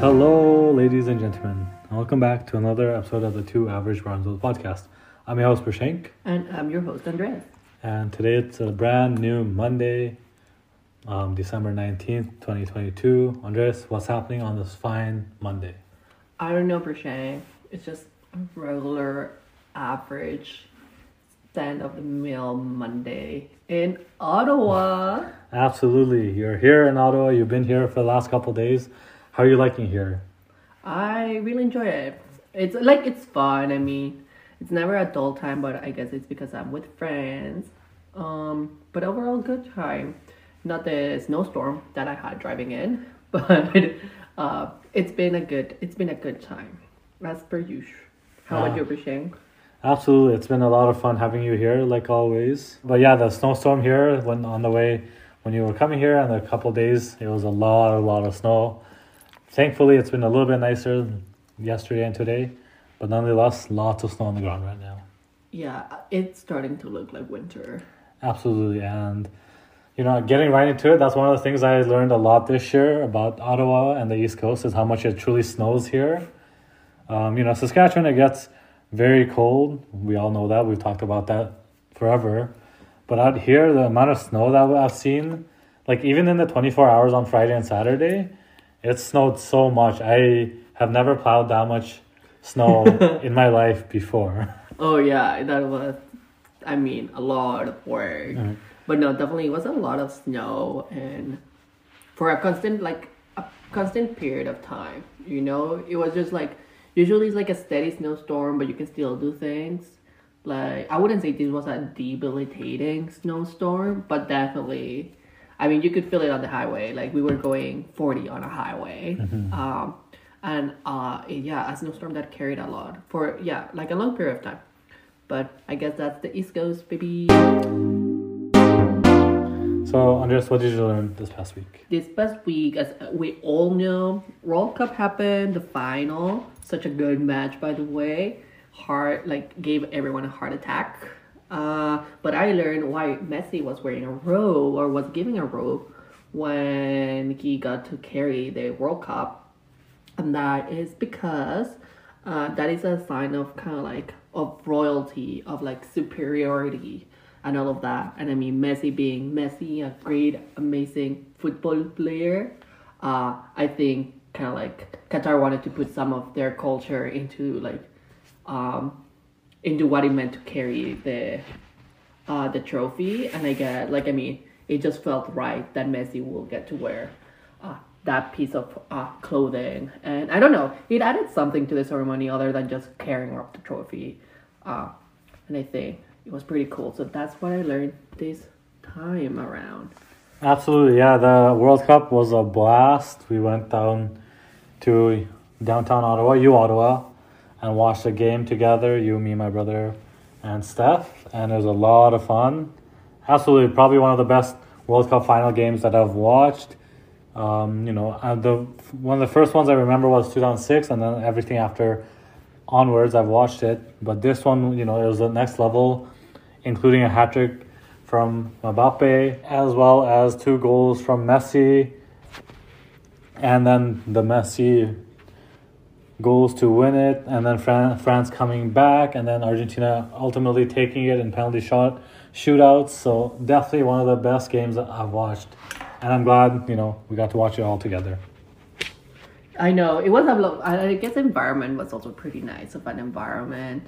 Hello, ladies and gentlemen. Welcome back to another episode of the Two Average Bronzos podcast. I'm your host, Prashank, And I'm your host, Andres. and today it's a brand new Monday, um, December 19th, 2022. Andres, what's happening on this fine Monday? I don't know, Prashank. It's just a regular, average, stand of the mill Monday in Ottawa. Absolutely. You're here in Ottawa. You've been here for the last couple days. How are you liking here? I really enjoy it. It's like it's fun. I mean, it's never a dull time, but I guess it's because I'm with friends. Um, but overall, good time. Not the snowstorm that I had driving in, but uh, it's been a good. It's been a good time, as per usual. How Ah. about you, Prashank? Absolutely. It's been a lot of fun having you here, like always. But yeah, the snowstorm here, when on the way, when you were coming here, and a couple days, it was a lot, a lot of snow. Thankfully, it's been a little bit nicer yesterday and today, but nonetheless, lots of snow on the ground right now. Yeah, it's starting to look like winter. Absolutely. And, you know, getting right into it, that's one of the things I learned a lot this year about Ottawa and the East Coast is how much it truly snows here. Um, you know, Saskatchewan, it gets very cold. We all know that. We've talked about that forever. But out here, the amount of snow that I've seen, like even in the 24 hours on Friday and Saturday, it snowed so much. I have never plowed that much snow in my life before. Oh yeah, that was, I mean, a lot of work. Mhm. But no, definitely it was a lot of snow and for a constant like a constant period of time. You know, it was just like usually it's like a steady snowstorm, but you can still do things. Like I wouldn't say this was a debilitating snowstorm, but definitely. I mean, you could feel it on the highway. Like we were going forty on a highway. Um, and uh yeah a snowstorm that carried a lot for yeah like a long period of time but i guess that's the east coast baby So, Andres, what did you learn this past week? this past week as we all know world cup happened the final such a good match by the way heart like gave everyone a heart attack uh but i learned why messi was wearing a robe or was giving a robe when he got to carry the world cup. And that is because uh, that is a sign of kind of like of royalty of like superiority and all of that. And i mean messi being messi a great amazing football player uh, i think kind of like qatar wanted to put some of their culture into like um, into what it meant to carry the uh, the trophy and i get like i mean it just felt right that messi will get to wear uh, that piece of uh, clothing and i don't know it added something to the ceremony other than just carrying up the trophy uh, and i think it was pretty cool so that's what i learned this time around Absolutely, yeah. The World Cup was a blast. We went down to downtown Ottawa, you Ottawa, and watched the game together. You, me, my brother, and Steph, and it was a lot of fun. Absolutely, probably one of the best World Cup final games that I've watched. Um, you know, the one of the first ones I remember was two thousand six, and then everything after onwards I've watched it. But this one, you know, it was the next level, including a hat trick from Mbappe, as well as two goals from Messi, and then the Messi goals to win it, and then Fran- France coming back, and then Argentina ultimately taking it in penalty shot shootouts. So definitely one of the best games that I've watched, and I'm glad you know we got to watch it all together. I know it was a lot. I guess the environment was also pretty nice of an environment.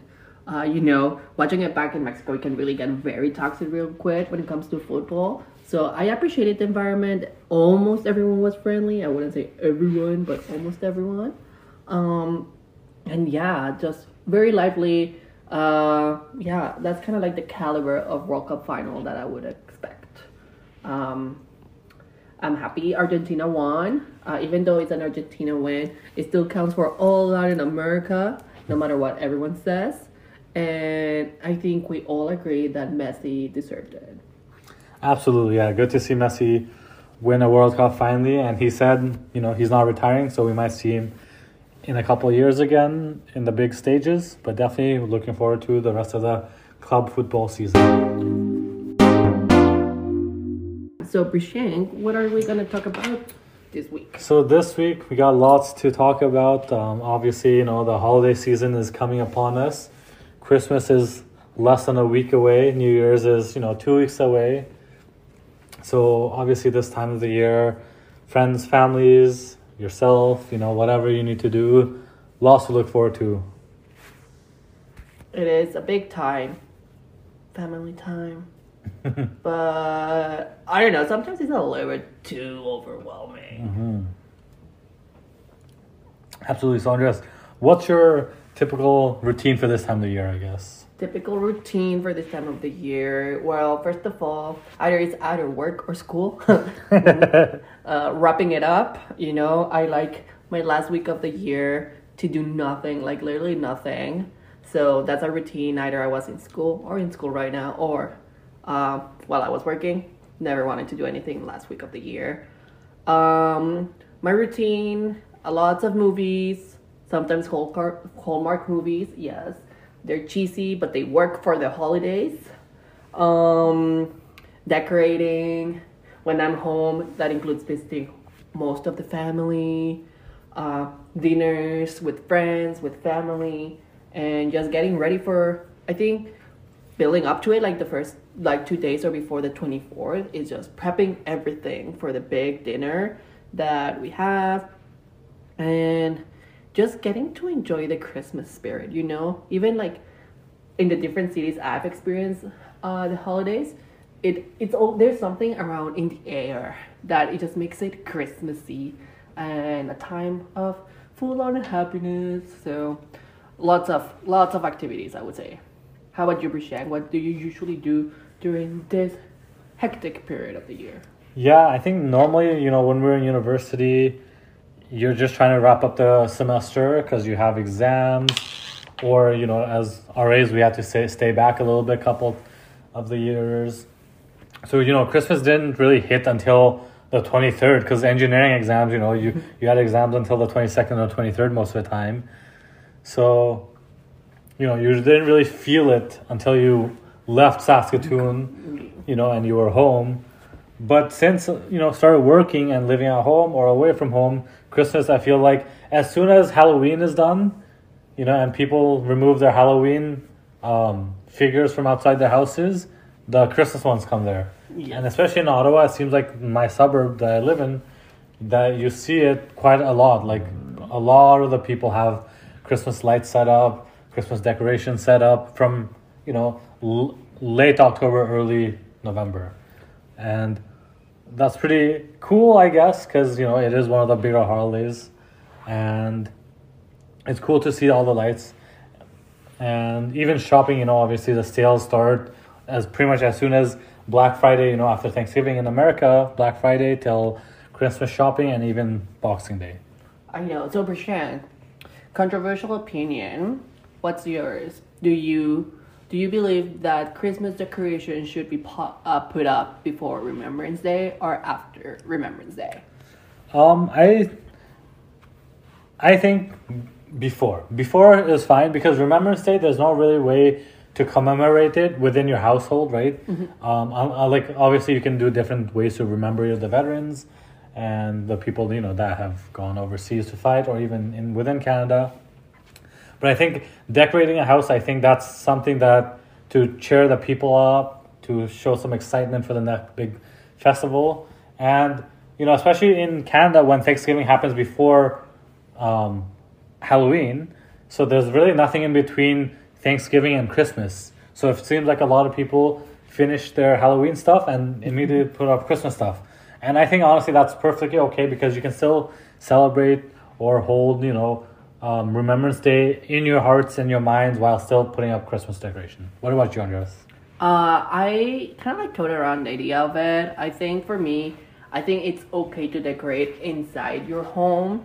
Uh, you know, watching it back in Mexico, it can really get very toxic real quick when it comes to football. So I appreciated the environment. Almost everyone was friendly. I wouldn't say everyone, but almost everyone. Um, and yeah, just very lively. Uh, yeah, that's kind of like the caliber of World Cup final that I would expect. Um, I'm happy Argentina won. Uh, even though it's an Argentina win, it still counts for all Latin America, no matter what everyone says. And I think we all agree that Messi deserved it. Absolutely, yeah. Good to see Messi win a World Cup finally, and he said, you know, he's not retiring, so we might see him in a couple of years again in the big stages. But definitely looking forward to the rest of the club football season. So, Brishang, what are we going to talk about this week? So this week we got lots to talk about. Um, obviously, you know the holiday season is coming upon us. Christmas is less than a week away. New Year's is you know two weeks away. So obviously, this time of the year, friends, families, yourself, you know whatever you need to do, lots to look forward to. It is a big time, family time. but I don't know. Sometimes it's a little bit too overwhelming. Mm-hmm. Absolutely. So Andres, what's your typical routine for this time of the year? I guess. Typical routine for this time of the year. Well, first of all, either it's either work or school. uh, wrapping it up, you know, I like my last week of the year to do nothing, like literally nothing. So that's a routine. Either I was in school or in school right now, or uh, while I was working. Never wanted to do anything last week of the year. Um, my routine: lots of movies. Sometimes Hallmark, Hallmark movies. Yes, they're cheesy, but they work for the holidays. Um, decorating. When I'm home, that includes visiting most of the family. Uh, dinners with friends, with family, and just getting ready for. I think building up to it like the first like two days or before the 24th is just prepping everything for the big dinner that we have and just getting to enjoy the christmas spirit you know even like in the different cities i've experienced uh, the holidays it it's all there's something around in the air that it just makes it christmassy and a time of full on happiness so lots of lots of activities i would say how about you, Brishang? What do you usually do during this hectic period of the year? Yeah, I think normally, you know, when we're in university, you're just trying to wrap up the semester because you have exams, or you know, as RAs, we have to stay stay back a little bit, couple of the years. So you know, Christmas didn't really hit until the twenty third because engineering exams, you know, you you had exams until the twenty second or twenty third most of the time. So you know, you didn't really feel it until you left Saskatoon, you know, and you were home. But since you know started working and living at home or away from home, Christmas I feel like as soon as Halloween is done, you know, and people remove their Halloween um, figures from outside their houses, the Christmas ones come there. Yes. And especially in Ottawa, it seems like my suburb that I live in, that you see it quite a lot. Like a lot of the people have Christmas lights set up, Christmas decorations set up from you know l- late October, early November, and that's pretty cool, I guess, because you know it is one of the bigger holidays, and it's cool to see all the lights, and even shopping. You know, obviously the sales start as pretty much as soon as Black Friday. You know, after Thanksgiving in America, Black Friday till Christmas shopping, and even Boxing Day. I know. So, Brishang, controversial opinion. What's yours? Do you do you believe that Christmas decorations should be pu- uh, put up before Remembrance Day or after Remembrance Day? Um, I I think before before is fine because Remembrance Day there's no really way to commemorate it within your household, right? Um, I, I like obviously you can do different ways to remember the veterans and the people you know that have gone overseas to fight or even in within Canada. But I think decorating a house, I think that's something that to cheer the people up, to show some excitement for the next big festival, and you know, especially in Canada when Thanksgiving happens before um, Halloween, so there's really nothing in between Thanksgiving and Christmas. So it seems like a lot of people finish their Halloween stuff and immediately put up Christmas stuff. And I think honestly that's perfectly okay because you can still celebrate or hold, you know, um, Remembrance Day in your hearts and your minds while still putting up Christmas decoration. What about you, Andres? Uh, I kind of like toted around the idea of it. I think for me, I think it's okay to decorate inside your home,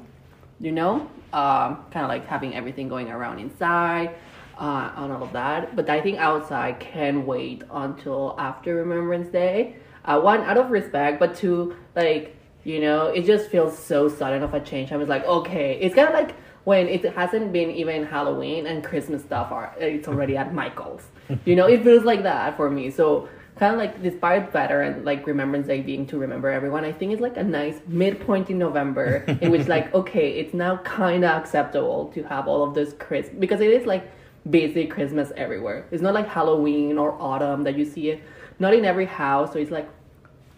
you know, um, kind of like having everything going around inside, uh, and all of that. But I think outside can wait until after Remembrance Day. Uh, one out of respect, but two, like you know, it just feels so sudden of a change. I was like, okay, it's kind of like when it hasn't been even Halloween and Christmas stuff are it's already at Michael's. You know, it feels like that for me. So kind of like despite better and like Remembrance Day being to remember everyone, I think it's like a nice midpoint in November in which like okay, it's now kind of acceptable to have all of this Christmas because it is like basic Christmas everywhere. It's not like Halloween or autumn that you see it not in every house, so it's like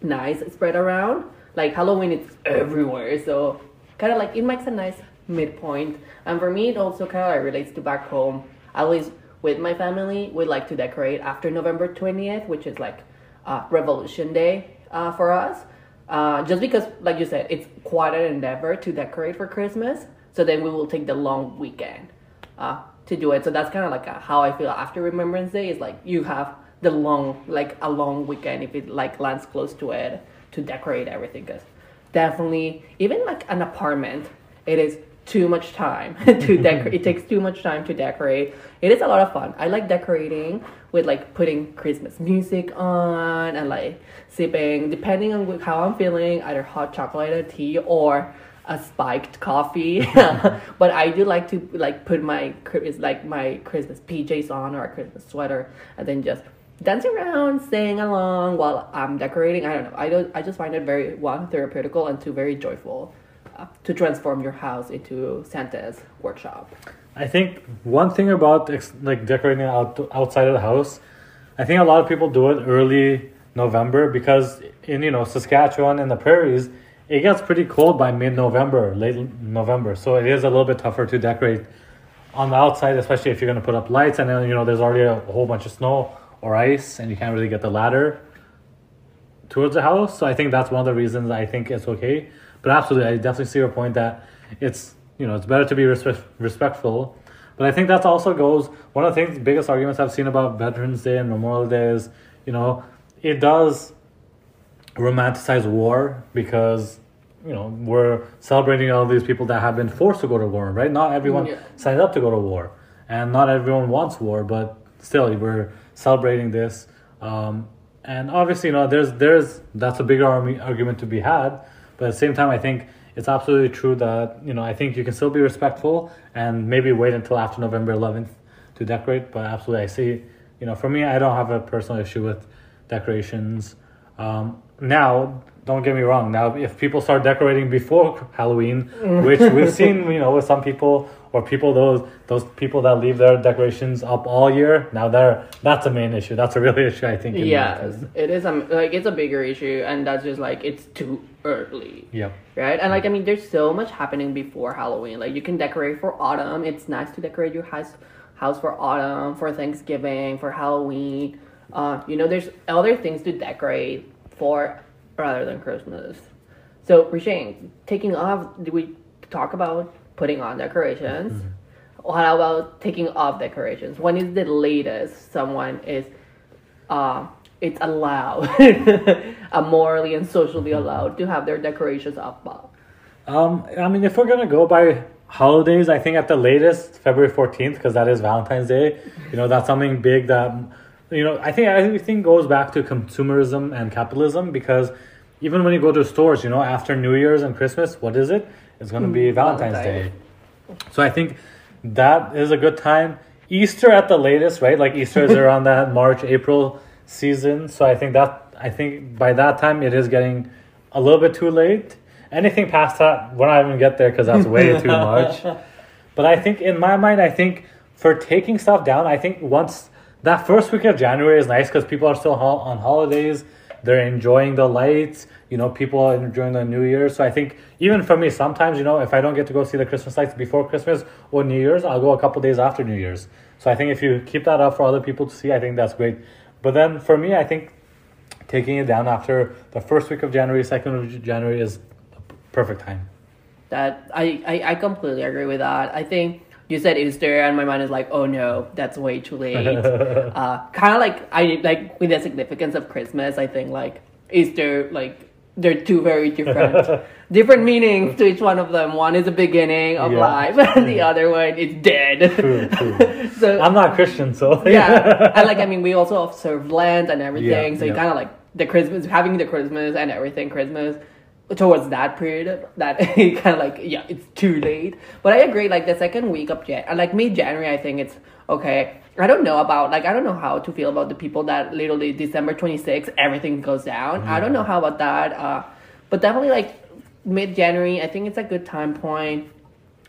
nice spread around. Like Halloween, it's everywhere, so kind of like it makes a nice midpoint. And for me, it also kind of like relates to back home. At least with my family, we like to decorate after November 20th, which is like uh, Revolution Day uh, for us. Uh, just because, like you said, it's quite an endeavor to decorate for Christmas. So then we will take the long weekend uh, to do it. So that's kind of like a, how I feel after Remembrance Day is like you have the long, like a long weekend if it like lands close to it to decorate everything. Because definitely, even like an apartment, it is too much time to decorate. it takes too much time to decorate. It is a lot of fun. I like decorating with like putting Christmas music on and like sipping, depending on how I'm feeling, either hot chocolate or tea or a spiked coffee. but I do like to like put my like my Christmas PJs on or a Christmas sweater and then just dance around, sing along while I'm decorating. I don't know. I don't. I just find it very one therapeutical and two very joyful uh, to transform your house into Santa's workshop. I think one thing about ex- like decorating out outside of the house, I think a lot of people do it early November because in you know Saskatchewan and the prairies, it gets pretty cold by mid November, late November. So it is a little bit tougher to decorate on the outside, especially if you're going to put up lights and then you know there's already a whole bunch of snow or ice and you can't really get the ladder towards the house. So I think that's one of the reasons I think it's okay. But absolutely, I definitely see your point that it's you know it's better to be respect, respectful. But I think that also goes one of the things, biggest arguments I've seen about Veterans Day and Memorial Day is you know it does romanticize war because you know we're celebrating all these people that have been forced to go to war, right? Not everyone Yeah. signed up to go to war, and not everyone wants war, but still we're celebrating this. Um, and obviously, you know, there's there's that's a bigger army, argument to be had, but at the same time, I think it's absolutely true that you know I think you can still be respectful and maybe wait until after November 11th to decorate. But absolutely, I see. You know, for me, I don't have a personal issue with decorations. Um, now, don't get me wrong. Now, if people start decorating before Halloween, which we've seen, you know, with some people or people those those people that leave their decorations up all year, now they're that's a main issue. That's a real issue, I think. Yes, it is. Um, like it's a bigger issue, and that's just like it's too early. yeah right? And like I mean, there's so much happening before Halloween. Like you can decorate for autumn. It's nice to decorate your house house for autumn, for Thanksgiving, for Halloween. Uh, you know, there's other things to decorate for rather than Christmas. So, Rishane, taking off, did we talk about putting on decorations? What about taking off decorations? When is the latest someone is uh, it's allowed, uh, morally and socially allowed to have their decorations up. Um, I mean, if we're gonna go by holidays, I think at the latest February fourteenth, because that is Valentine's Day. You know, that's something big that you know. I think everything goes back to consumerism and capitalism because even when you go to stores, you know, after New Year's and Christmas, what is it? It's gonna be Valentine's Day. So I think that is a good time. Easter at the latest, right? Like Easter is around that March April season. So I think that I think by that time it is getting a little bit too late. Anything past that, we're not even get there because that's way too much. But I think in my mind, I think for taking stuff down, I think once that first week of January is nice because people are still ho- on holidays. They're enjoying the lights. You know, people are enjoying the New Year. So I think even for me, sometimes you know, if I don't get to go see the Christmas lights before Christmas or New Year's, I'll go a couple days after New Year's. So I think if you keep that up for other people to see, I think that's great. But then for me, I think taking it down after the first week of January, second of January is a perfect time. That I, I, I completely agree with that. I think you said Easter, and my mind is like, oh no, that's way too late. uh, kind of like I like with the significance of Christmas. I think like Easter, like they're two very different different meanings to each one of them. One is the beginning of Yeah. life, and the other one is dead. True, true. so I'm not Christian, so yeah, and like I mean, we also observe Lent and everything. Yeah, so you kind of like the Christmas, having the Christmas and everything Christmas. Towards that period that kind of like yeah it's too late. But i agree like the second week of Jan- like mid-january i think it's okay. I don't know about like i don't know how to feel about the people that literally december 26th everything goes down. I don't know how about that uh, but definitely like mid-january i think it's a good time point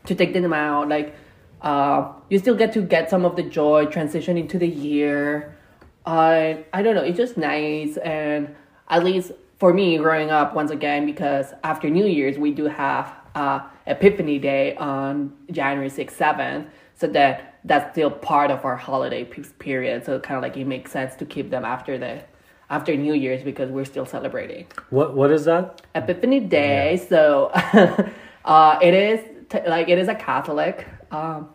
to take them out. Like uh, you still get to get some of the joy transition into the year. Uh, i don't know it's just nice and at least for me growing up once again because after new year's we do have uh, epiphany day on january 6th 7th so that that's still part of our holiday pe- period. So kind of like it makes sense to keep them after the after new year's because we're still celebrating. What what is that? epiphany day. So uh, it is t- like it is a catholic um,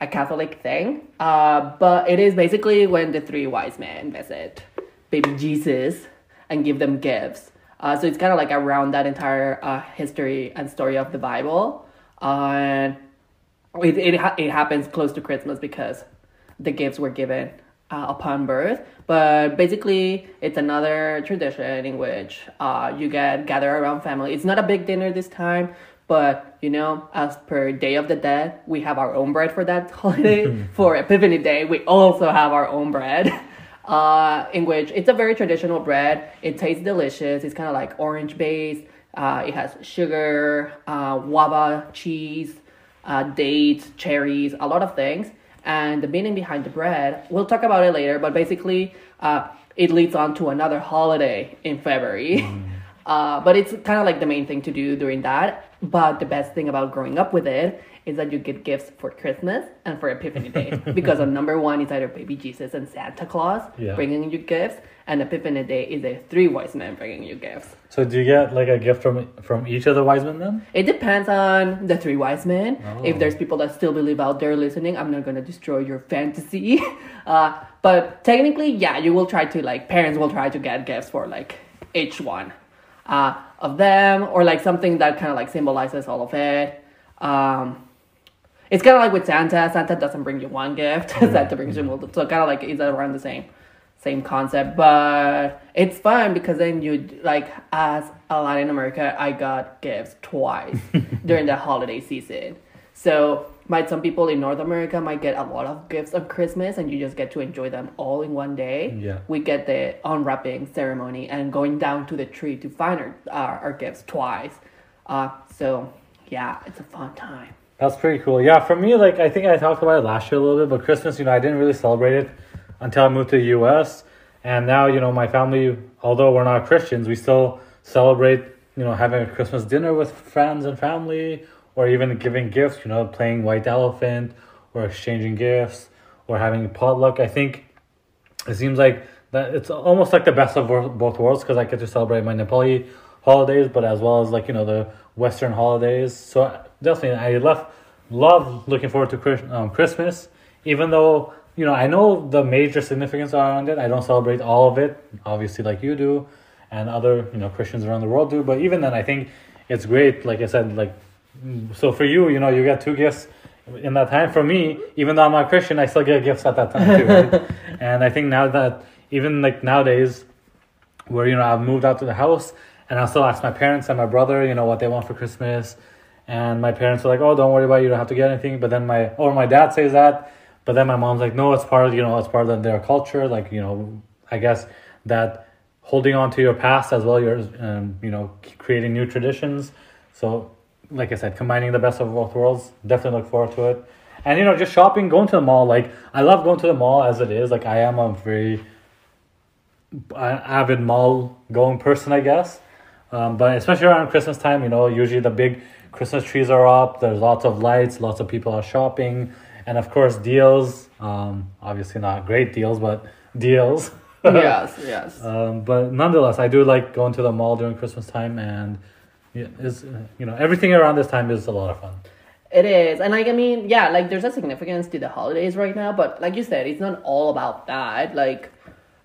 a catholic thing. Uh, but it is basically when the three wise men visit baby jesus and give them gifts. Uh, so it's kind of like around that entire uh, history and story of the bible. Uh, and it, it, ha- it happens close to christmas because the gifts were given uh, upon birth. But basically it's another tradition in which uh, you get gather around family. It's not a big dinner this time but you know as per day of the dead we have our own bread for that holiday. For epiphany day we also have our own bread uh, in which it's a very traditional bread it tastes delicious it's kind of like orange based uh, it has sugar uh, guava cheese uh, dates, cherries, a lot of things. And the meaning behind the bread, we'll talk about it later, but basically, uh, it leads on to another holiday in February. Uh, but it's kind of like the main thing to do during that. But the best thing about growing up with it is that you get gifts for Christmas and for Epiphany Day. because on number one is either baby Jesus and Santa Claus Yeah. bringing you gifts, and Epiphany Day is a three wise men bringing you gifts. So do you get like a gift from from each of the wise men then? It depends on the three wise men. Oh. If there's people that still believe out there listening, I'm not gonna destroy your fantasy. Uh, but technically, yeah, you will try to like parents will try to get gifts for like each one uh, of them, or like something that kind of like symbolizes all of it. Um, it's kind of like with Santa. Santa doesn't bring you one gift. Santa brings you multiple. So kind of like it's around the same same concept, but it's fun because then you like as a Latin America, I got gifts twice during the holiday season. So might some people in North America might get a lot of gifts on Christmas and you just get to enjoy them all in one day. Yeah. We get the unwrapping ceremony and going down to the tree to find our our, our gifts twice. Uh, so yeah, it's a fun time. That's pretty cool. Yeah, for me, like I think I talked about it last year a little bit, but Christmas, you know, I didn't really celebrate it until I moved to the U.S. And now, you know, my family, although we're not Christians, we still celebrate, you know, having a Christmas dinner with friends and family, or even giving gifts. You know, playing White Elephant, or exchanging gifts, or having potluck. I think it seems like that it's almost like the best of both worlds because I get to celebrate my Nepali holidays, but as well as like you know the Western holidays. So definitely, I left love looking forward to um, Christmas, even though you know I know the major significance around it. I don't celebrate all of it, obviously, like you do, and other you know Christians around the world do. But even then, I think it's great. Like I said, like so for you, you know, you get two gifts in that time. For me, even though I'm not Christian, I still get gifts at that time too. Right? and I think now that even like nowadays, where you know I've moved out to the house, and I still ask my parents and my brother, you know, what they want for Christmas, and my parents are like, "Oh, don't worry about it. You don't have to get anything." But then my or my dad says that, but then my mom's like, "No, it's part of you know, it's part of their culture. Like you know, I guess that." holding on to your past as well you're um, you know creating new traditions so like i said combining the best of both worlds definitely look forward to it and you know just shopping going to the mall like i love going to the mall as it is like i am a very avid mall going person i guess um, but especially around christmas time you know usually the big christmas trees are up there's lots of lights lots of people are shopping and of course deals um, obviously not great deals but deals yes, yes. um, but nonetheless, I do like going to the mall during Christmas time, and it's uh, you know everything around this time is a lot of fun. It is. And like I mean, yeah, like there's a significance to the holidays right now, but like you said, it's not all about that. Like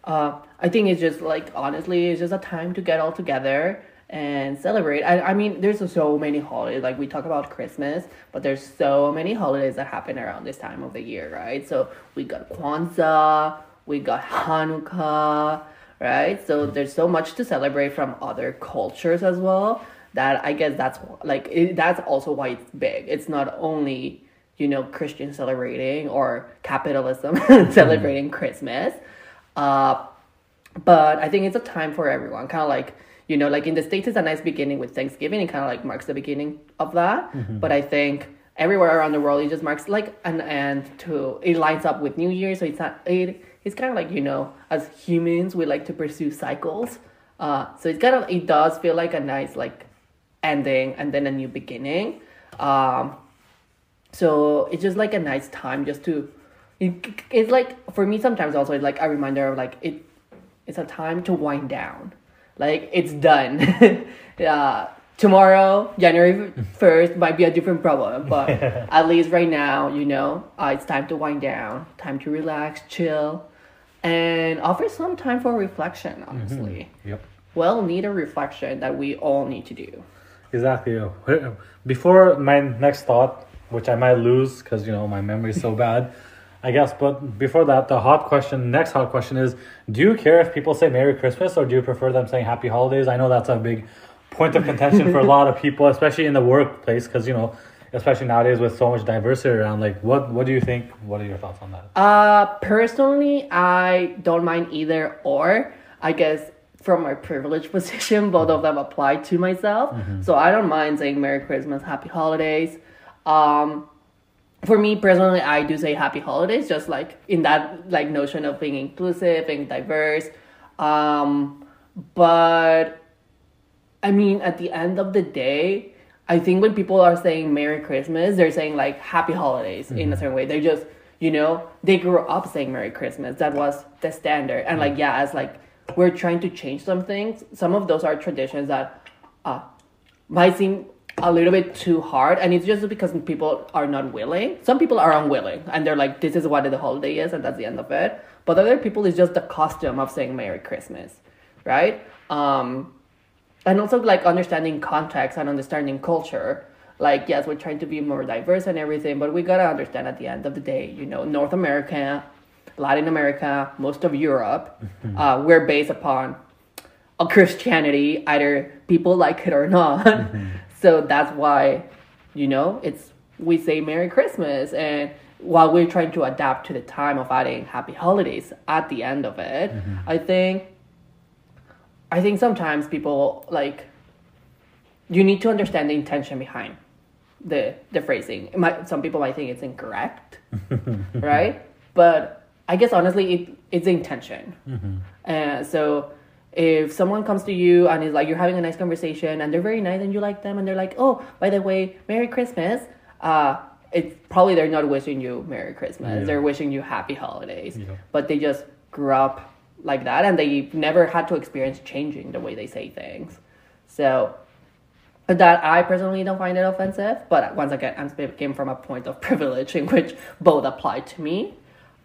uh I think it's just like honestly, it's just a time to get all together and celebrate. I, I mean, there's so many holidays. Like we talk about Christmas, but there's so many holidays that happen around this time of the year, right? So we got Kwanzaa, we got Hanukkah, right? So there's so much to celebrate from other cultures as well that I guess that's like it, that's also why it's big. It's not only you know Christian celebrating or capitalism celebrating Christmas, uh, but I think it's a time for everyone. Kind of like you know, like in the states, it's a nice beginning with Thanksgiving. It kind of like marks the beginning of that. But I think everywhere around the world, it just marks like an end to it lines up with New Year. So it's not it. It's kind of like you know, as humans, we like to pursue cycles. Uh, so it's kind of it does feel like a nice like ending and then a new beginning. Um, so it's just like a nice time just to. It, it's like for me sometimes also it's like a reminder of like it. It's a time to wind down, like it's done. uh, tomorrow, January first, might be a different problem, but at least right now, you know, uh, it's time to wind down, time to relax, chill, and offer some time for reflection. Honestly, Yep. well need a reflection that we all need to do. Exactly. Before my next thought, which I might lose because you know my memory is so bad, I guess. But before that, the hot question, next hot question is: Do you care if people say Merry Christmas, or do you prefer them saying Happy Holidays? I know that's a big point of contention for a lot of people, especially in the workplace, because you know, especially nowadays with so much diversity around. Like, what what do you think? What are your thoughts on that? Uh, personally, I don't mind either or. I guess from my privileged position, both of them apply to myself. So I don't mind saying Merry Christmas, Happy Holidays. Um, for me personally, I do say Happy Holidays, just like in that like notion of being inclusive and diverse. Um, but I mean, at the end of the day, I think when people are saying Merry Christmas, they're saying like Happy Holidays in a certain way. They just, you know, they grew up saying Merry Christmas. That was the standard. And like, yeah, as like we're trying to change some things, some of those are traditions that uh, might seem a little bit too hard. And it's just because people are not willing. Some people are unwilling and they're like, this is what the holiday is, and that's the end of it. But other people, it's just the custom of saying Merry Christmas, right? Um, and also like understanding context and understanding culture like yes we're trying to be more diverse and everything but we gotta understand at the end of the day you know north america latin america most of europe uh, we're based upon a christianity either people like it or not so that's why you know it's we say merry christmas and while we're trying to adapt to the time of adding happy holidays at the end of it mm-hmm. i think I think sometimes people like you need to understand the intention behind the the phrasing. It might, some people might think it's incorrect, right? But I guess honestly, it it's the intention. And so if someone comes to you and is like you're having a nice conversation and they're very nice and you like them and they're like, oh, by the way, Merry Christmas. Uh, it's probably they're not wishing you Merry Christmas. Yeah. They're wishing you Happy Holidays. Yeah. But they just grew up like that and they never had to experience changing the way they say things. So that I personally don't find it offensive, but once again, I'm speaking from a point of privilege in which both apply to me.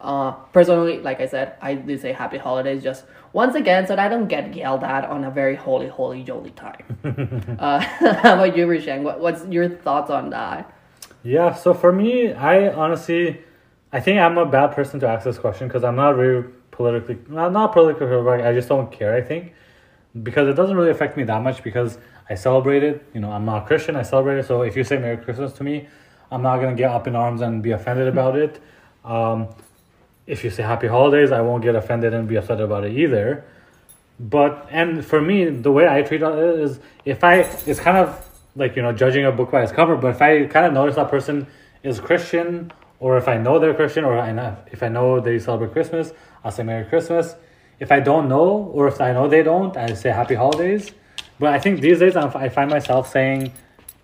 Uh, personally, like I said, I do say happy holidays just once again so that I don't get yelled at on a very holy, holy, jolly time. uh, how about you, Rishang? What, what's your thoughts on that? Yeah, so for me, I honestly, I think I'm a bad person to ask this question because I'm not very politically, not, not politically correct. I just don't care. I think because it doesn't really affect me that much because I celebrate it. You know, I'm not Christian. I celebrate it. So if you say Merry Christmas to me, I'm not gonna get up in arms and be offended about it. Um, if you say Happy Holidays, I won't get offended and be upset about it either. But and for me, the way I treat it is if I it's kind of like you know judging a book by its cover. But if I kind of notice that person is Christian, or if I know they're Christian, or I know, if I know they celebrate Christmas, I'll say Merry Christmas. If I don't know, or if I know they don't, I say Happy Holidays. But I think these days I'm, I find myself saying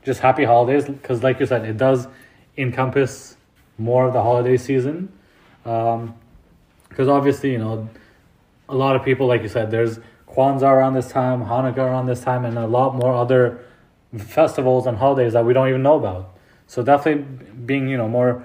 just Happy Holidays because, like you said, it does encompass more of the holiday season. Um, because obviously, you know, a lot of people, like you said, there's Kwanzaa around this time, Hanukkah around this time, and a lot more other festivals and holidays that we don't even know about. So definitely being, you know, more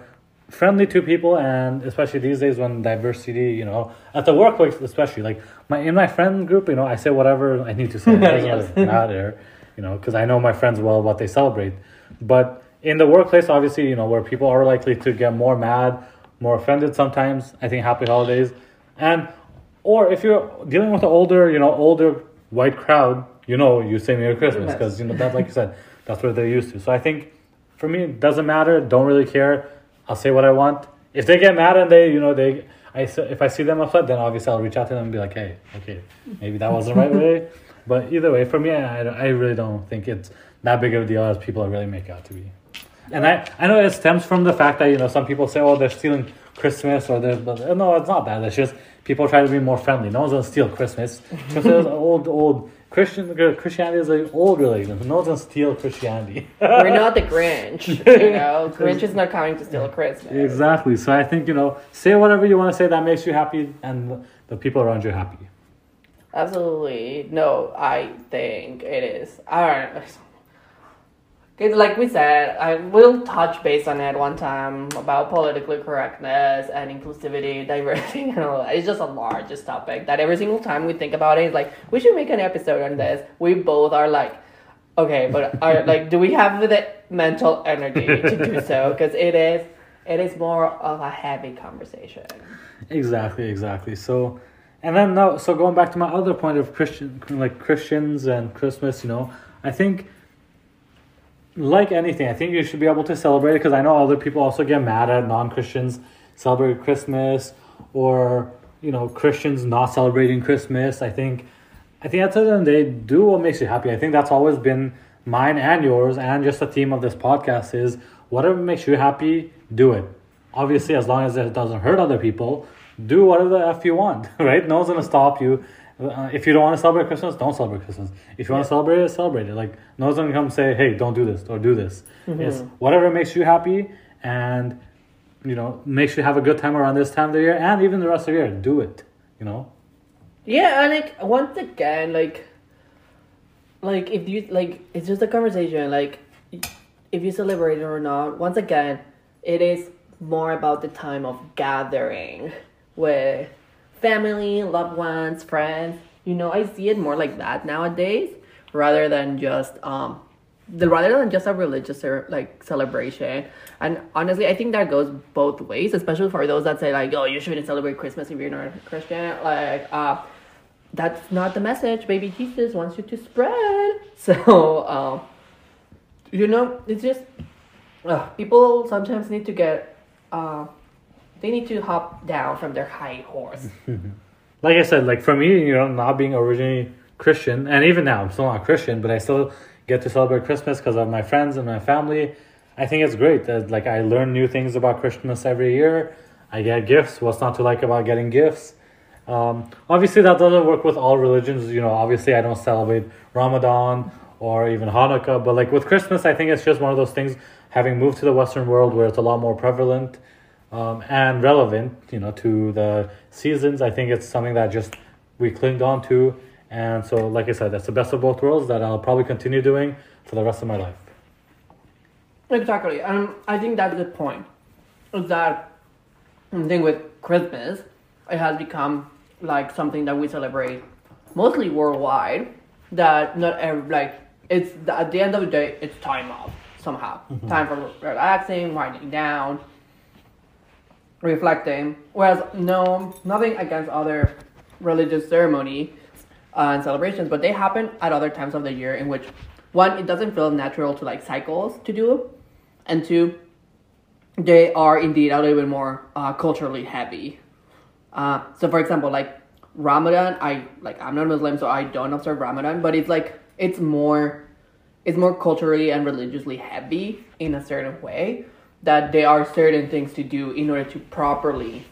friendly to people, and especially these days when diversity, you know, at the workplace, especially like my in my friend group, you know, I say whatever I need to say. It matter, you know, because I know my friends well what they celebrate. But in the workplace, obviously, you know, where people are likely to get more mad, more offended sometimes. I think happy holidays, and or if you're dealing with an older, you know, older white crowd, you know, you say Merry Christmas because you know that, like you said, that's what they're used to. So I think for me, it doesn't matter. Don't really care. I'll say what I want. If they get mad and they, you know, they, I if I see them upset, then obviously I'll reach out to them and be like, hey, okay, maybe that wasn't the right way. But either way, for me, I, I really don't think it's that big of a deal as people really make out to be. And I, I know it stems from the fact that you know some people say, oh, they're stealing Christmas or they're, but no, it's not that. It's just people try to be more friendly. No one's gonna steal Christmas. Because old, old Christian uh, Christianity is an old religion. No one's gonna steal Christianity. We're not the Grinch, you know. Grinch is not coming to steal Christmas. exactly. So I think you know, say whatever you want to say that makes you happy, and the people around you happy. Absolutely. No, I think it is. I don't know. It's like we said, I will touch base on it one time about politically correctness and inclusivity, diversity, and all that. It's just a largest topic that every single time we think about it, it's like, we should make an episode on this. We both are like, okay, but are, like, do we have the mental energy to do so? Because it is, it is more of a heavy conversation. Exactly, exactly. So, and then no, so going back to my other point of Christian, like Christians and Christmas, you know, I think, like anything, I think you should be able to celebrate it because I know other people also get mad at non Christians celebrating Christmas or you know Christians not celebrating Christmas. I think, I think at the end of the day, do what makes you happy. I think that's always been mine and yours, and just the theme of this podcast is whatever makes you happy, do it. Obviously, as long as it doesn't hurt other people, do whatever the f you want. Right? No one's gonna stop you. Uh, if you don't want to celebrate Christmas, don't celebrate Christmas. If you want to celebrate it, celebrate it. Like no one's gonna come say, "Hey, don't do this or do this." It's whatever makes you happy, and you know makes you have a good time around this time of the year, and even the rest of the year. Do it. You know. Yeah, and like once again, like, like if you like, it's just a conversation. Like, if you celebrate it or not. Once again, it is more about the time of gathering with family, loved ones, friends. You know, I see it more like that nowadays, rather than just um, the rather than just a religious like celebration. And honestly, I think that goes both ways, especially for those that say like, "Oh, you shouldn't celebrate Christmas if you're not a Christian." Like, uh, that's not the message baby Jesus wants you to spread. So, um, you know, it's just uh, people sometimes need to get, uh, they need to hop down from their high horse. like I said, like for me, you know, not being originally Christian, and even now I'm still not Christian, but I still get to celebrate Christmas because of my friends and my family. I think it's great that like I learn new things about Christmas every year. I get gifts. What's not to like about getting gifts? Um, obviously, that doesn't work with all religions. You know, obviously, I don't celebrate Ramadan or even Hanukkah, but like with Christmas, I think it's just one of those things. Having moved to the Western world where it's a lot more prevalent um, and relevant, you know, to the seasons, I think it's something that just we clinged on to. And so, like I said, that's the best of both worlds that I'll probably continue doing for the rest of my life. Exactly, and I think that's the point. Is that the thing with Christmas, it has become like something that we celebrate mostly worldwide. That not every like it's at the end of the day, it's time off somehow, time for relaxing, winding down, reflecting. Whereas no, nothing against other religious ceremony uh, and celebrations, but they happen at other times of the year in which one, it doesn't feel natural to like cycles to do, and two, they are indeed a little bit more uh, culturally heavy. Uh, so, for example, like Ramadan, I like I'm not Muslim, so I don't observe Ramadan, but it's like it's more, it's more culturally and religiously heavy in a certain way. That there are certain things to do in order to properly,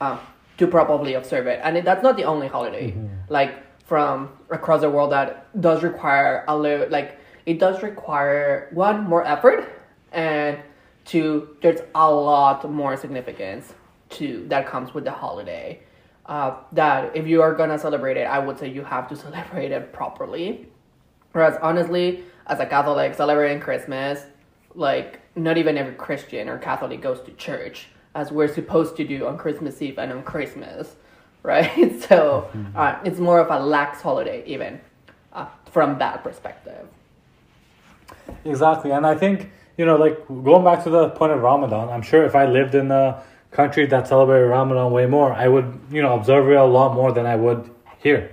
uh, to properly observe it, and that's not the only holiday. Like from across the world, that does require a little, like it does require one more effort, and two, there's a lot more significance to that comes with the holiday. Uh, that if you are gonna celebrate it, I would say you have to celebrate it properly. Whereas honestly, as a Catholic, celebrating Christmas, like not even every Christian or Catholic goes to church as we're supposed to do on Christmas Eve and on Christmas, right? So uh, it's more of a lax holiday even uh, from that perspective. Exactly, and I think you know, like going back to the point of Ramadan, I'm sure if I lived in a country that celebrated Ramadan way more, I would you know observe it a lot more than I would here.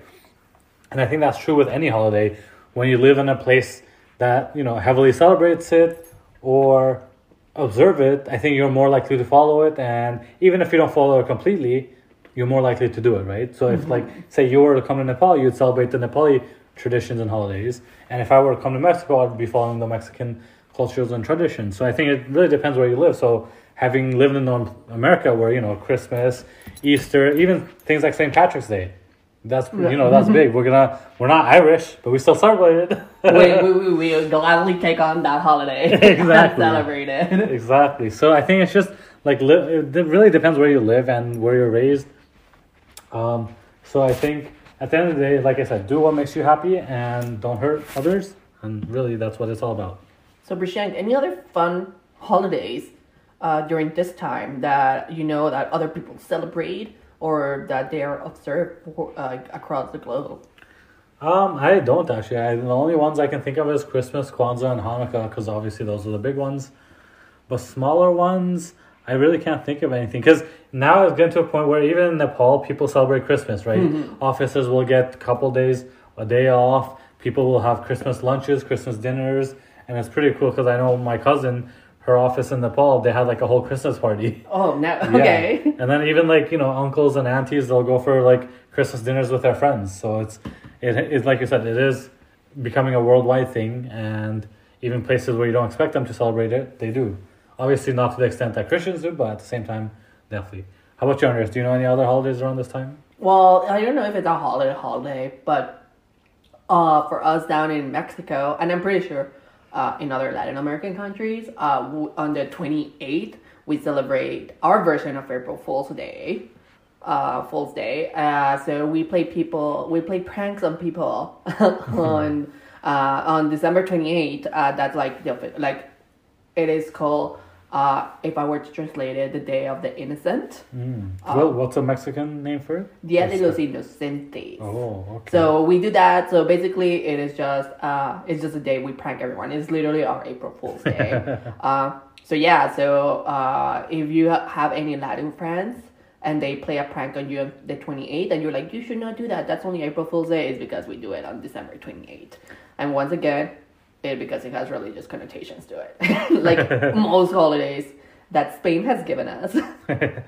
And I think that's true with any holiday. when you live in a place that you know heavily celebrates it or observe it, I think you're more likely to follow it. And even if you don't follow it completely, you're more likely to do it, right? So if mm-hmm. like say you were to come to Nepal, you'd celebrate the Nepali traditions and holidays. And if I were to come to Mexico, I'd be following the Mexican cultures and traditions. So I think it really depends where you live. So having lived in North America, where you know Christmas, Easter, even things like St. Patrick's Day, that's you know that's big. We're gonna we're not Irish, but we still celebrate it. we, we, we, we gladly take on that holiday Exactly. celebrate it. exactly. So I think it's just like li- it really depends where you live and where you're raised. Um, so I think at the end of the day, like I said, do what makes you happy and don't hurt others. And really, that's what it's all about. So, Brishank, any other fun holidays uh, during this time that you know that other people celebrate or that they are observed uh, across the globe? Um, I don't actually. I, the only ones I can think of is Christmas, Kwanzaa, and Hanukkah, because obviously those are the big ones. But smaller ones, I really can't think of anything. Because now it's getting to a point where even in Nepal, people celebrate Christmas, right? Offices will get a couple days, a day off. People will have Christmas lunches, Christmas dinners, and it's pretty cool because I know my cousin, her office in Nepal, they had like a whole Christmas party. Oh, no. Yeah. Okay. And then even like you know uncles and aunties, they'll go for like Christmas dinners with their friends. So it's it is like you said, it is becoming a worldwide thing, and even places where you don't expect them to celebrate it, they do. Obviously, not to the extent that Christians do, but at the same time, definitely. How about you, Andres? Do you know any other holidays around this time? Well, I don't know if it's a holiday holiday, but uh, for us down in Mexico, and I'm pretty sure uh, in other Latin American countries, uh, on the 28th, we celebrate our version of April Fool's Day. Uh, Fool's Day. Uh, so we play people, we play pranks on people on uh, on December 28th. Uh, that's like the like it is called. Uh, if I were to translate it, the Day of the Innocent, Mm. well, what's a Mexican name for it? Dia de los Inocentes. Oh, okay. So we do that. So basically, it is just uh, it's just a day we prank everyone. It's literally our April Fool's Day. uh, so yeah. So uh, if you ha- have any Latin friends and they play a prank on you on the twenty eighth, and you're like, you should not do that. That's only April Fool's Day. Is because we do it on December twenty eighth. And once again, it because it has religious connotations to it, like most holidays that Spain has given us.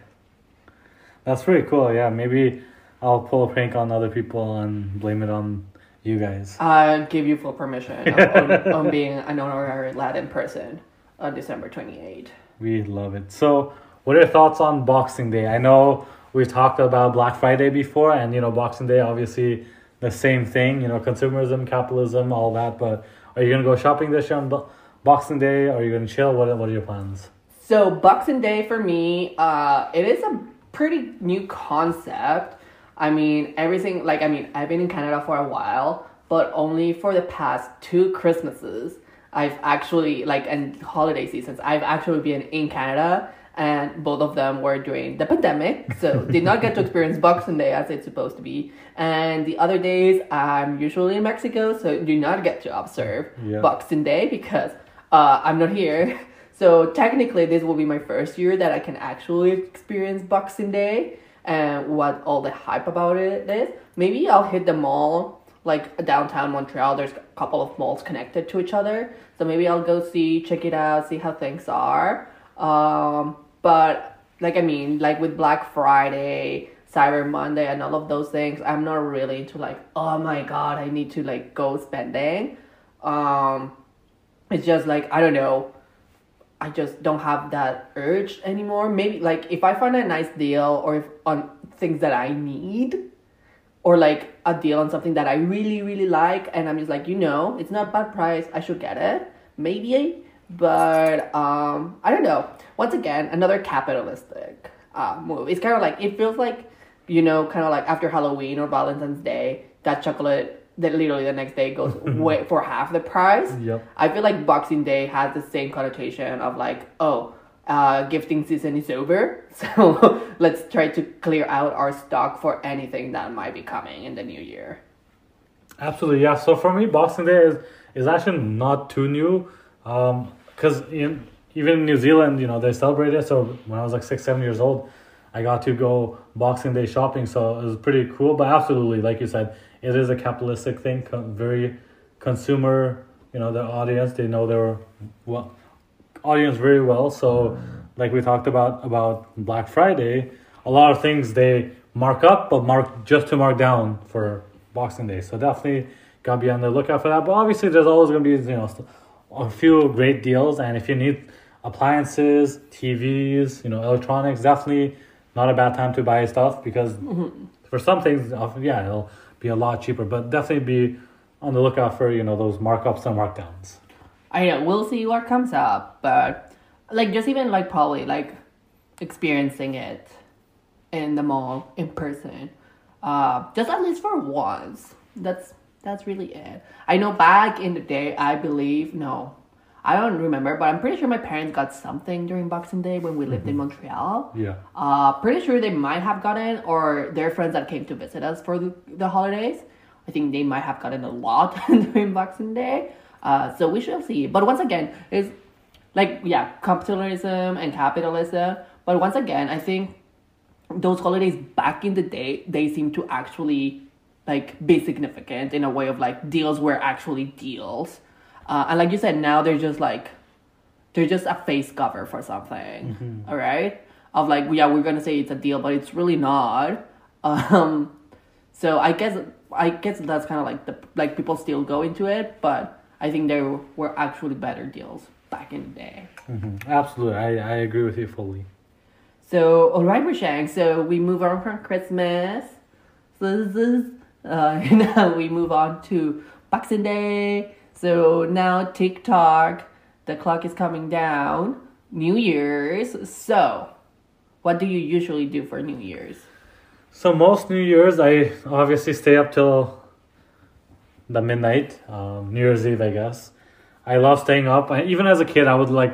That's pretty cool. Yeah, maybe I'll pull a prank on other people and blame it on you guys. I give you full permission on, on, on being an honorary Latin person on December 28th. We love it. So, what are your thoughts on Boxing Day? I know we've talked about Black Friday before, and you know, Boxing Day, obviously the same thing, you know, consumerism, capitalism, all that. But are you to go shopping this year on Bo- Boxing Day? Are you to chill? What, what are your plans? So Boxing Day for me, uh, it is a pretty new concept. I mean, everything like I mean, I've been in Canada for a while, but only for the past two Christmases, I've actually like and holiday seasons, I've actually been in Canada, and both of them were during the pandemic, so did not get to experience Boxing Day as it's supposed to be. And the other days, I'm usually in Mexico, so do not get to observe Yeah. Boxing Day because uh, I'm not here. So technically, this will be my first year that I can actually experience Boxing Day and what all the hype about it is. Maybe I'll hit the mall, like downtown Montreal. There's a couple of malls connected to each other, so maybe I'll go see, check it out, see how things are. Um, but like I mean, like with Black Friday, Cyber Monday, and all of those things, I'm not really into like, oh my god, I need to like go spending. Um, it's just like I don't know. I just don't have that urge anymore. Maybe like if I find a nice deal or if on things that I need or like a deal on something that I really really like and I'm just like, you know, it's not bad price, I should get it. Maybe, but um I don't know. Once again, another capitalistic uh, move. It's kind of like it feels like you know, kind of like after Halloween or Valentine's Day, that chocolate that literally the next day goes way for half the price. Yep. I feel like Boxing Day has the same connotation of like, oh, uh, gifting season is over, so let's try to clear out our stock for anything that might be coming in the new year. Absolutely, yeah. So for me, Boxing Day is, is actually not too new. Um, because in even in New Zealand, you know, they celebrate it. So when I was like six, seven years old, I got to go Boxing Day shopping. So it was pretty cool. But absolutely, like you said, it is a capitalistic thing, very consumer, you know, their audience. They know their well, audience very well. So, like we talked about about Black Friday, a lot of things they mark up, but mark just to mark down for Boxing Day. So definitely gotta be on the lookout for that. But obviously, there's always gonna be you know a few great deals, and if you need appliances, TVs, you know, electronics, definitely not a bad time to buy stuff because for some things, uh, yeah, it'll be a lot cheaper. But definitely be on the lookout for you know those markups and markdowns. I know we'll see what comes up, but like just even like probably like experiencing it in the mall in person, uh, just at least for once. That's that's really it. I know back in the day, I believe no, I don't remember, but I'm pretty sure my parents got something during Boxing Day when we lived in Montreal. Yeah. Uh, pretty sure they might have gotten, or their friends that came to visit us for the, the holidays. I think they might have gotten a lot during Boxing Day. Uh, so we shall see. But once again, it's like yeah, capitalism and capitalism. But once again, I think those holidays back in the day, they seem to actually like be significant in a way of like deals were actually deals. Uh, and like you said, now they're just like they're just a face cover for something. all right, of like yeah, we're gonna say it's a deal, but it's really not. Um, so I guess I guess that's kind of like the like people still go into it, but I think there were actually better deals back in the day. hmm Absolutely, I, I agree with you fully. So, all right, Rashang. So we move on from Christmas. So this is, uh, now we move on to Boxing Day. So now TikTok, the clock is coming down. New Year's. So, what do you usually do for New Year's? So most New Year's, I obviously stay up till the midnight, um, New Year's Eve, I guess. I love staying up. I, even as a kid, I would like.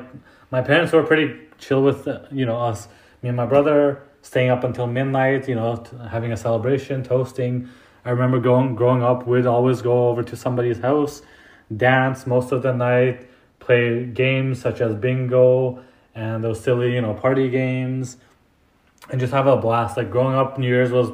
My parents were pretty chill with uh, you know us, me and my brother, staying up until midnight. You know, t- having a celebration, toasting. I remember going growing up, we'd always go over to somebody's house, dance most of the night, play games such as bingo and those silly you know party games and just have a blast. Like growing up, New Year's was,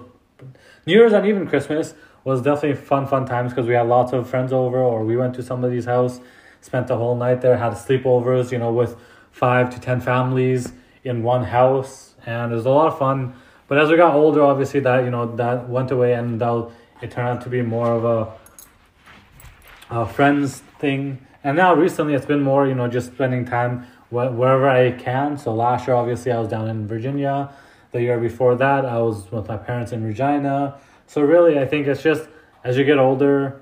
New Year's and even Christmas was definitely fun, fun times because we had lots of friends over, or we went to somebody's house, spent the whole night there, had sleepovers, you know, with five to ten families in one house, and it was a lot of fun. But as we got older, obviously that you know that went away, and that it turned out to be more of a, a friends thing. And now recently, it's been more you know just spending time wh- wherever I can. So last year, obviously, I was down in Virginia. The year before that, I was with my parents in Regina. So really, I think it's just as you get older,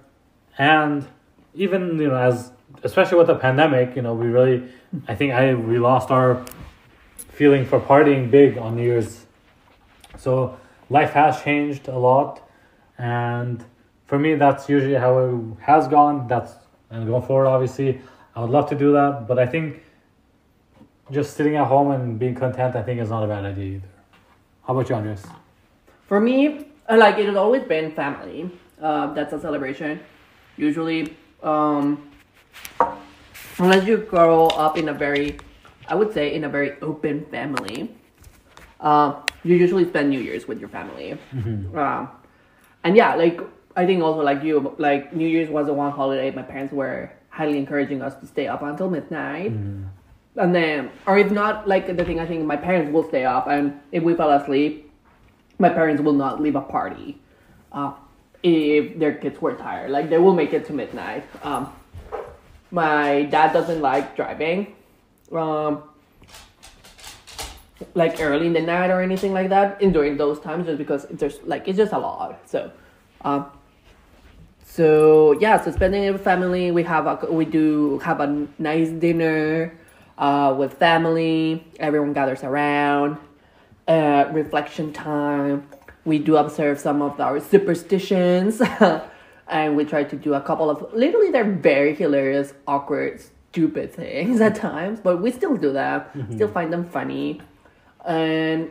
and even you know as especially with the pandemic, you know, we really, I think I we lost our feeling for partying big on New Year's. So life has changed a lot, and for me, that's usually how it has gone. That's and going forward, obviously, I would love to do that, but I think just sitting at home and being content, I think, is not a bad idea either. How about you, Andres? For me, uh, like it has always been family. Uh, that's a celebration. Usually, um, unless you grow up in a very, I would say, in a very open family, uh, you usually spend New Year's with your family. Um, and yeah, like I think also like you, like New Year's was the one holiday my parents were highly encouraging us to stay up until midnight. And then, or if not, like the thing I think my parents will stay up, and if we fell asleep, my parents will not leave a party uh, if their kids were tired. Like they will make it to midnight. Um, my dad doesn't like driving, um, like early in the night or anything like that. And during those times, just because there's like it's just a lot. So, um, so yeah, so spending it with family. We have a we do have a nice dinner uh, with family. Everyone gathers around. Uh, reflection time. We do observe some of our superstitions, and we try to do a couple of literally they're very hilarious, awkward, stupid things at times, but we still do that. Still find them funny, and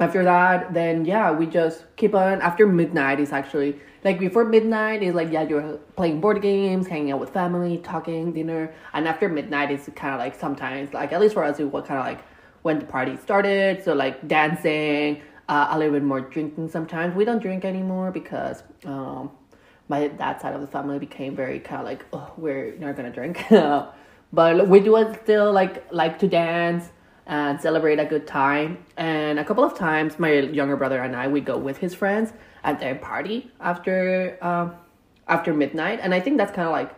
after that then yeah we just keep on. After midnight is actually like before midnight is like yeah you're playing board games hanging out with family talking dinner. And after midnight is kind of like sometimes like at least for us it was kind of like when the party started. So like dancing uh, a little bit more drinking sometimes. We don't drink anymore because um my dad's side of the family became very kind of like, oh, we're not gonna drink, but we do still like like to dance and celebrate a good time. And a couple of times, my younger brother and I we go with his friends at their party after um, after midnight, and I think that's kind of like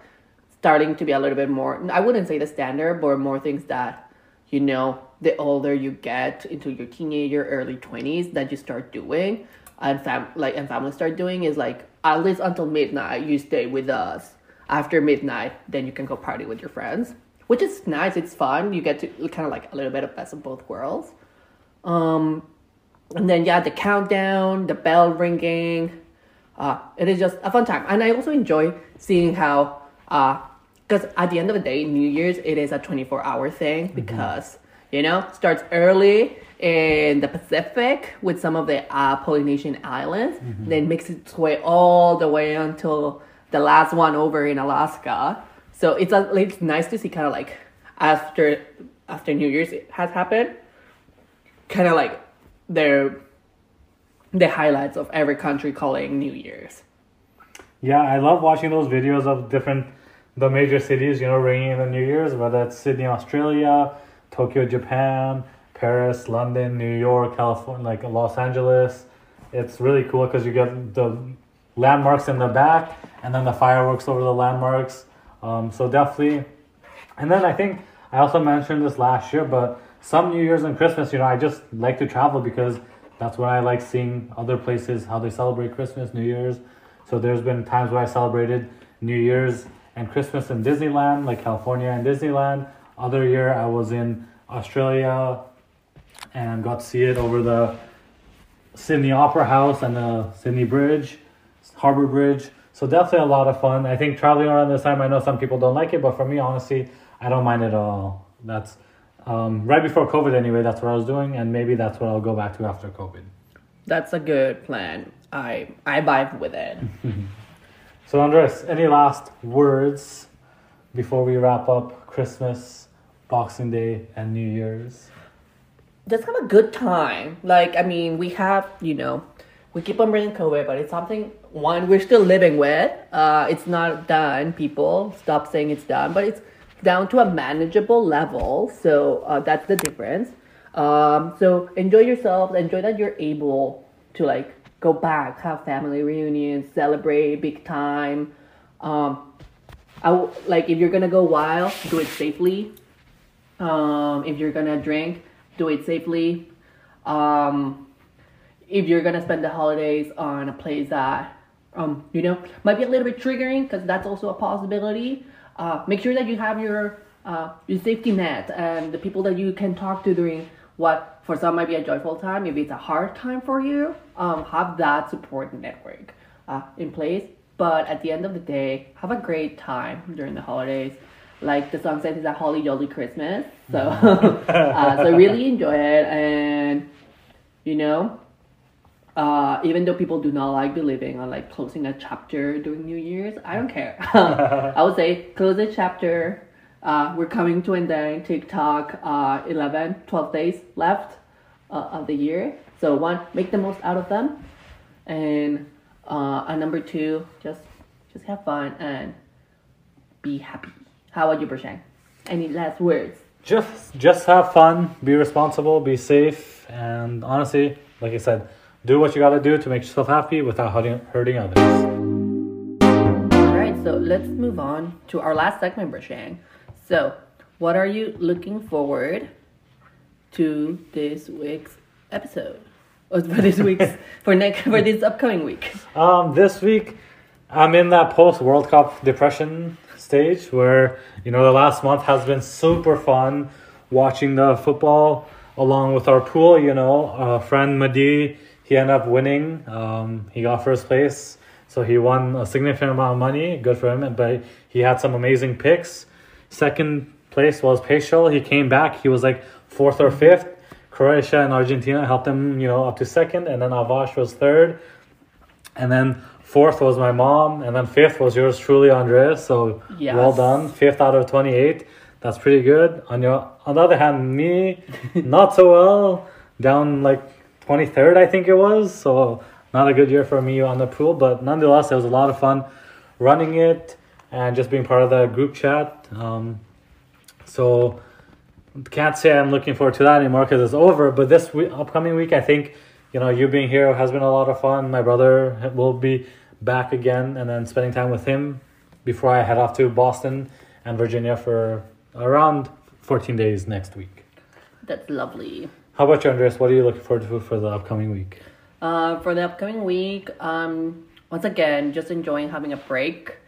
starting to be a little bit more. I wouldn't say the standard, but more things that you know the older you get into your teenager early 20s that you start doing and fam like and family start doing is like at least until midnight you stay with us after midnight then you can go party with your friends which is nice it's fun. You get to kind of like a little bit of best of both worlds. Um and then yeah the countdown the bell ringing uh it is just a fun time. And i also enjoy seeing how uh because at the end of the day new year's it is a 24 hour thing because you know starts early in the pacific with some of the uh, polynesian islands then makes its way all the way until the last one over in alaska so it's it's nice to see kind of like after after new year's it has happened kind of like their the highlights of every country calling new year's Yeah, I love watching those videos of different the major cities, you know, ringing in the New Year's, whether it's Sydney, Australia, Tokyo, Japan, Paris, London, New York, California, like Los Angeles. It's really cool because you get the landmarks in the back and then the fireworks over the landmarks. Um, so definitely, and then I think I also mentioned this last year, but some New Year's and Christmas, you know, I just like to travel because that's when I like seeing other places how they celebrate Christmas, New Year's. So there's been times where I celebrated New Year's and Christmas in Disneyland, like California and Disneyland. Other year I was in Australia and got to see it over the Sydney Opera House and the Sydney Bridge, Harbor Bridge. So definitely a lot of fun. I think traveling around this time, I know some people don't like it, but for me, honestly, I don't mind it at all. That's um, right before COVID anyway. That's what I was doing, and maybe that's what I'll go back to after COVID. that's a good plan i i vibe with it So Andres, any last words before we wrap up Christmas, Boxing Day, and New Year's? just have a good time. Like, I mean, we have, you know, we keep on bringing COVID, but it's something, one, we're still living with. Uh, it's not done, people. Stop saying it's done, but it's down to a manageable level. So uh, that's the difference. Um, so enjoy yourselves. Enjoy that you're able to, like, go back, have family reunions, celebrate big time. Um, I w- like if you're gonna go wild, do it safely. Um, if you're gonna drink, do it safely. Um, if you're gonna spend the holidays on a place that um, you know might be a little bit triggering, because that's also a possibility. Uh, make sure that you have your uh, your safety net and the people that you can talk to during what for some might be a joyful time, maybe it's a hard time for you. Um, have that support network uh, in place. But at the end of the day, have a great time during the holidays. Like the song says, it's a holly jolly Christmas. So, uh, so really enjoy it. And, you know, uh, even though people do not like believing on like closing a chapter during New Year's, I don't care. I would say close a chapter. Uh, we're coming to an end. TikTok, uh, 11, 12 days left uh, of the year. So one, make the most out of them, and uh, and number two, just just have fun and be happy. How about you, Bershang? Any last words? Just just have fun, be responsible, be safe, and honestly, like I said, do what you gotta do to make yourself happy without hurting, hurting others. All right, so let's move on to our last segment, Bershang. So, what are you looking forward to this week's episode? Or for this week's for next for this upcoming week? Um, this week, I'm in that post World Cup depression stage where you know the last month has been super fun watching the football along with our pool. You know, our friend Madi, he ended up winning. Um, he got first place, so he won a significant amount of money. Good for him. But he had some amazing picks. Second place was Peshel. He came back. He was like fourth or fifth. Croatia and Argentina helped him, you know, up to second, and then Avash was third. And then fourth was my mom, and then fifth was yours truly, Andreas. So Yes. well done, fifth out of twenty-eight. That's pretty good. On your on the other hand, me not so well, down like twenty-third, I think it was. So not a good year for me on the pool, but nonetheless, it was a lot of fun running it and just being part of the group chat. Um, so can't say I'm looking forward to that anymore because it's over. But this week, upcoming week, I think you know you being here has been a lot of fun. My brother will be back again, and then spending time with him before I head off to Boston and Virginia for around 14 days next week. That's lovely. How about you, Andres? What are you looking forward to for the upcoming week? Uh, for the upcoming week, um, once again, just enjoying having a break.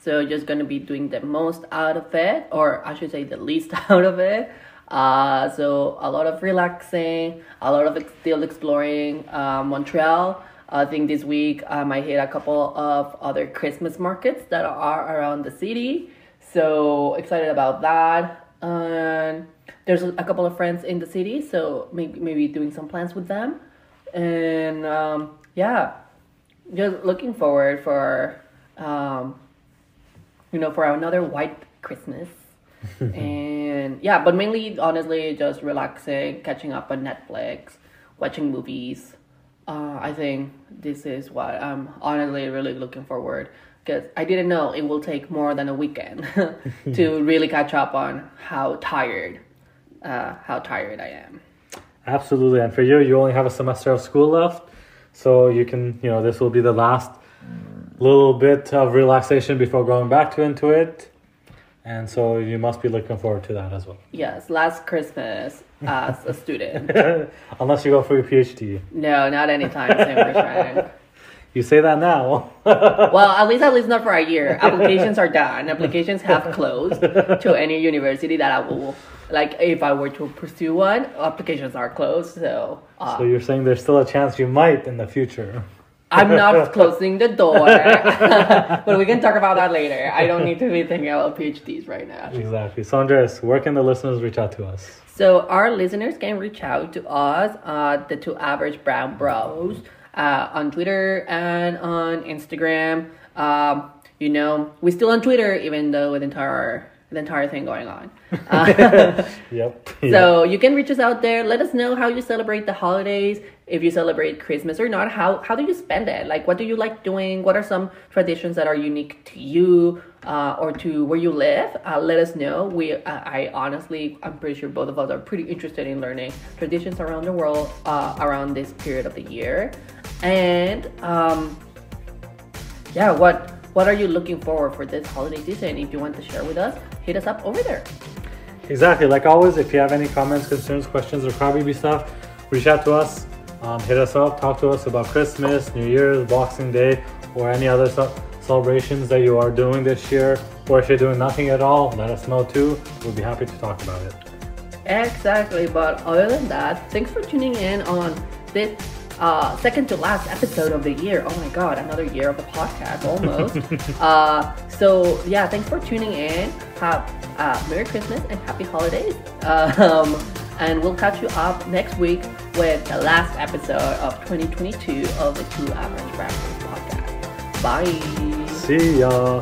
So just gonna be doing the most out of it, or I should say the least out of it. Uh, so a lot of relaxing, a lot of ex- still exploring uh, Montreal. I think this week I hit a couple of other Christmas markets that are around the city. So excited about that. And there's a couple of friends in the city, so maybe maybe doing some plans with them. And um, yeah, just looking forward for um, you know for another white Christmas. and yeah, but mainly honestly just relaxing, catching up on Netflix, watching movies. Uh, I think this is what I'm honestly really looking forward because I didn't know it will take more than a weekend to really catch up on how tired, uh, how tired I am. Absolutely, and for you, you only have a semester of school left, so you can, you know, this will be the last little bit of relaxation before going back to into it, and so you must be looking forward to that as well. Yes, last Christmas as a student. Unless you go for your PhD. No, not anytime soon. You say that now. Well, at least at least not for a year. Applications are done. Applications have closed to any university that I will like. If I were to pursue one, applications are closed. So, uh, so you're saying there's still a chance you might in the future. I'm not closing the door, but we can talk about that later. I don't need to be thinking about PhDs right now. Exactly. So Andres, where can the listeners reach out to us? So our listeners can reach out to us, uh, the two average brown bros, uh, on Twitter and on Instagram. Um, you know, we're still on Twitter, even though with entire the entire thing going on. Uh, Yep. so you can reach us out there. Let us know how you celebrate the holidays. If you celebrate Christmas or not, how how do you spend it? Like, what do you like doing? What are some traditions that are unique to you uh, or to where you live? Uh, let us know. We, uh, I honestly, I'm pretty sure both of us are pretty interested in learning traditions around the world uh, around this period of the year. And um, yeah, what what are you looking forward for this holiday season? If you want to share with us, hit us up over there. Exactly. Like always, if you have any comments, concerns, questions, or probably stuff, reach out to us. Um, hit us up. Talk to us about Christmas, New Year's, Boxing Day, or any other ce- celebrations that you are doing this year. Or if you're doing nothing at all, let us know too. We'll be happy to talk about it. Exactly, but other than that, thanks for tuning in on this uh, second to last episode of the year. Oh my god, another year of the podcast almost. uh, so yeah, thanks for tuning in. Have uh, Merry Christmas and Happy Holidays. Um, and we'll catch you up next week with the last episode of 2022 of the Two Average Brown Bros podcast. Bye. See ya.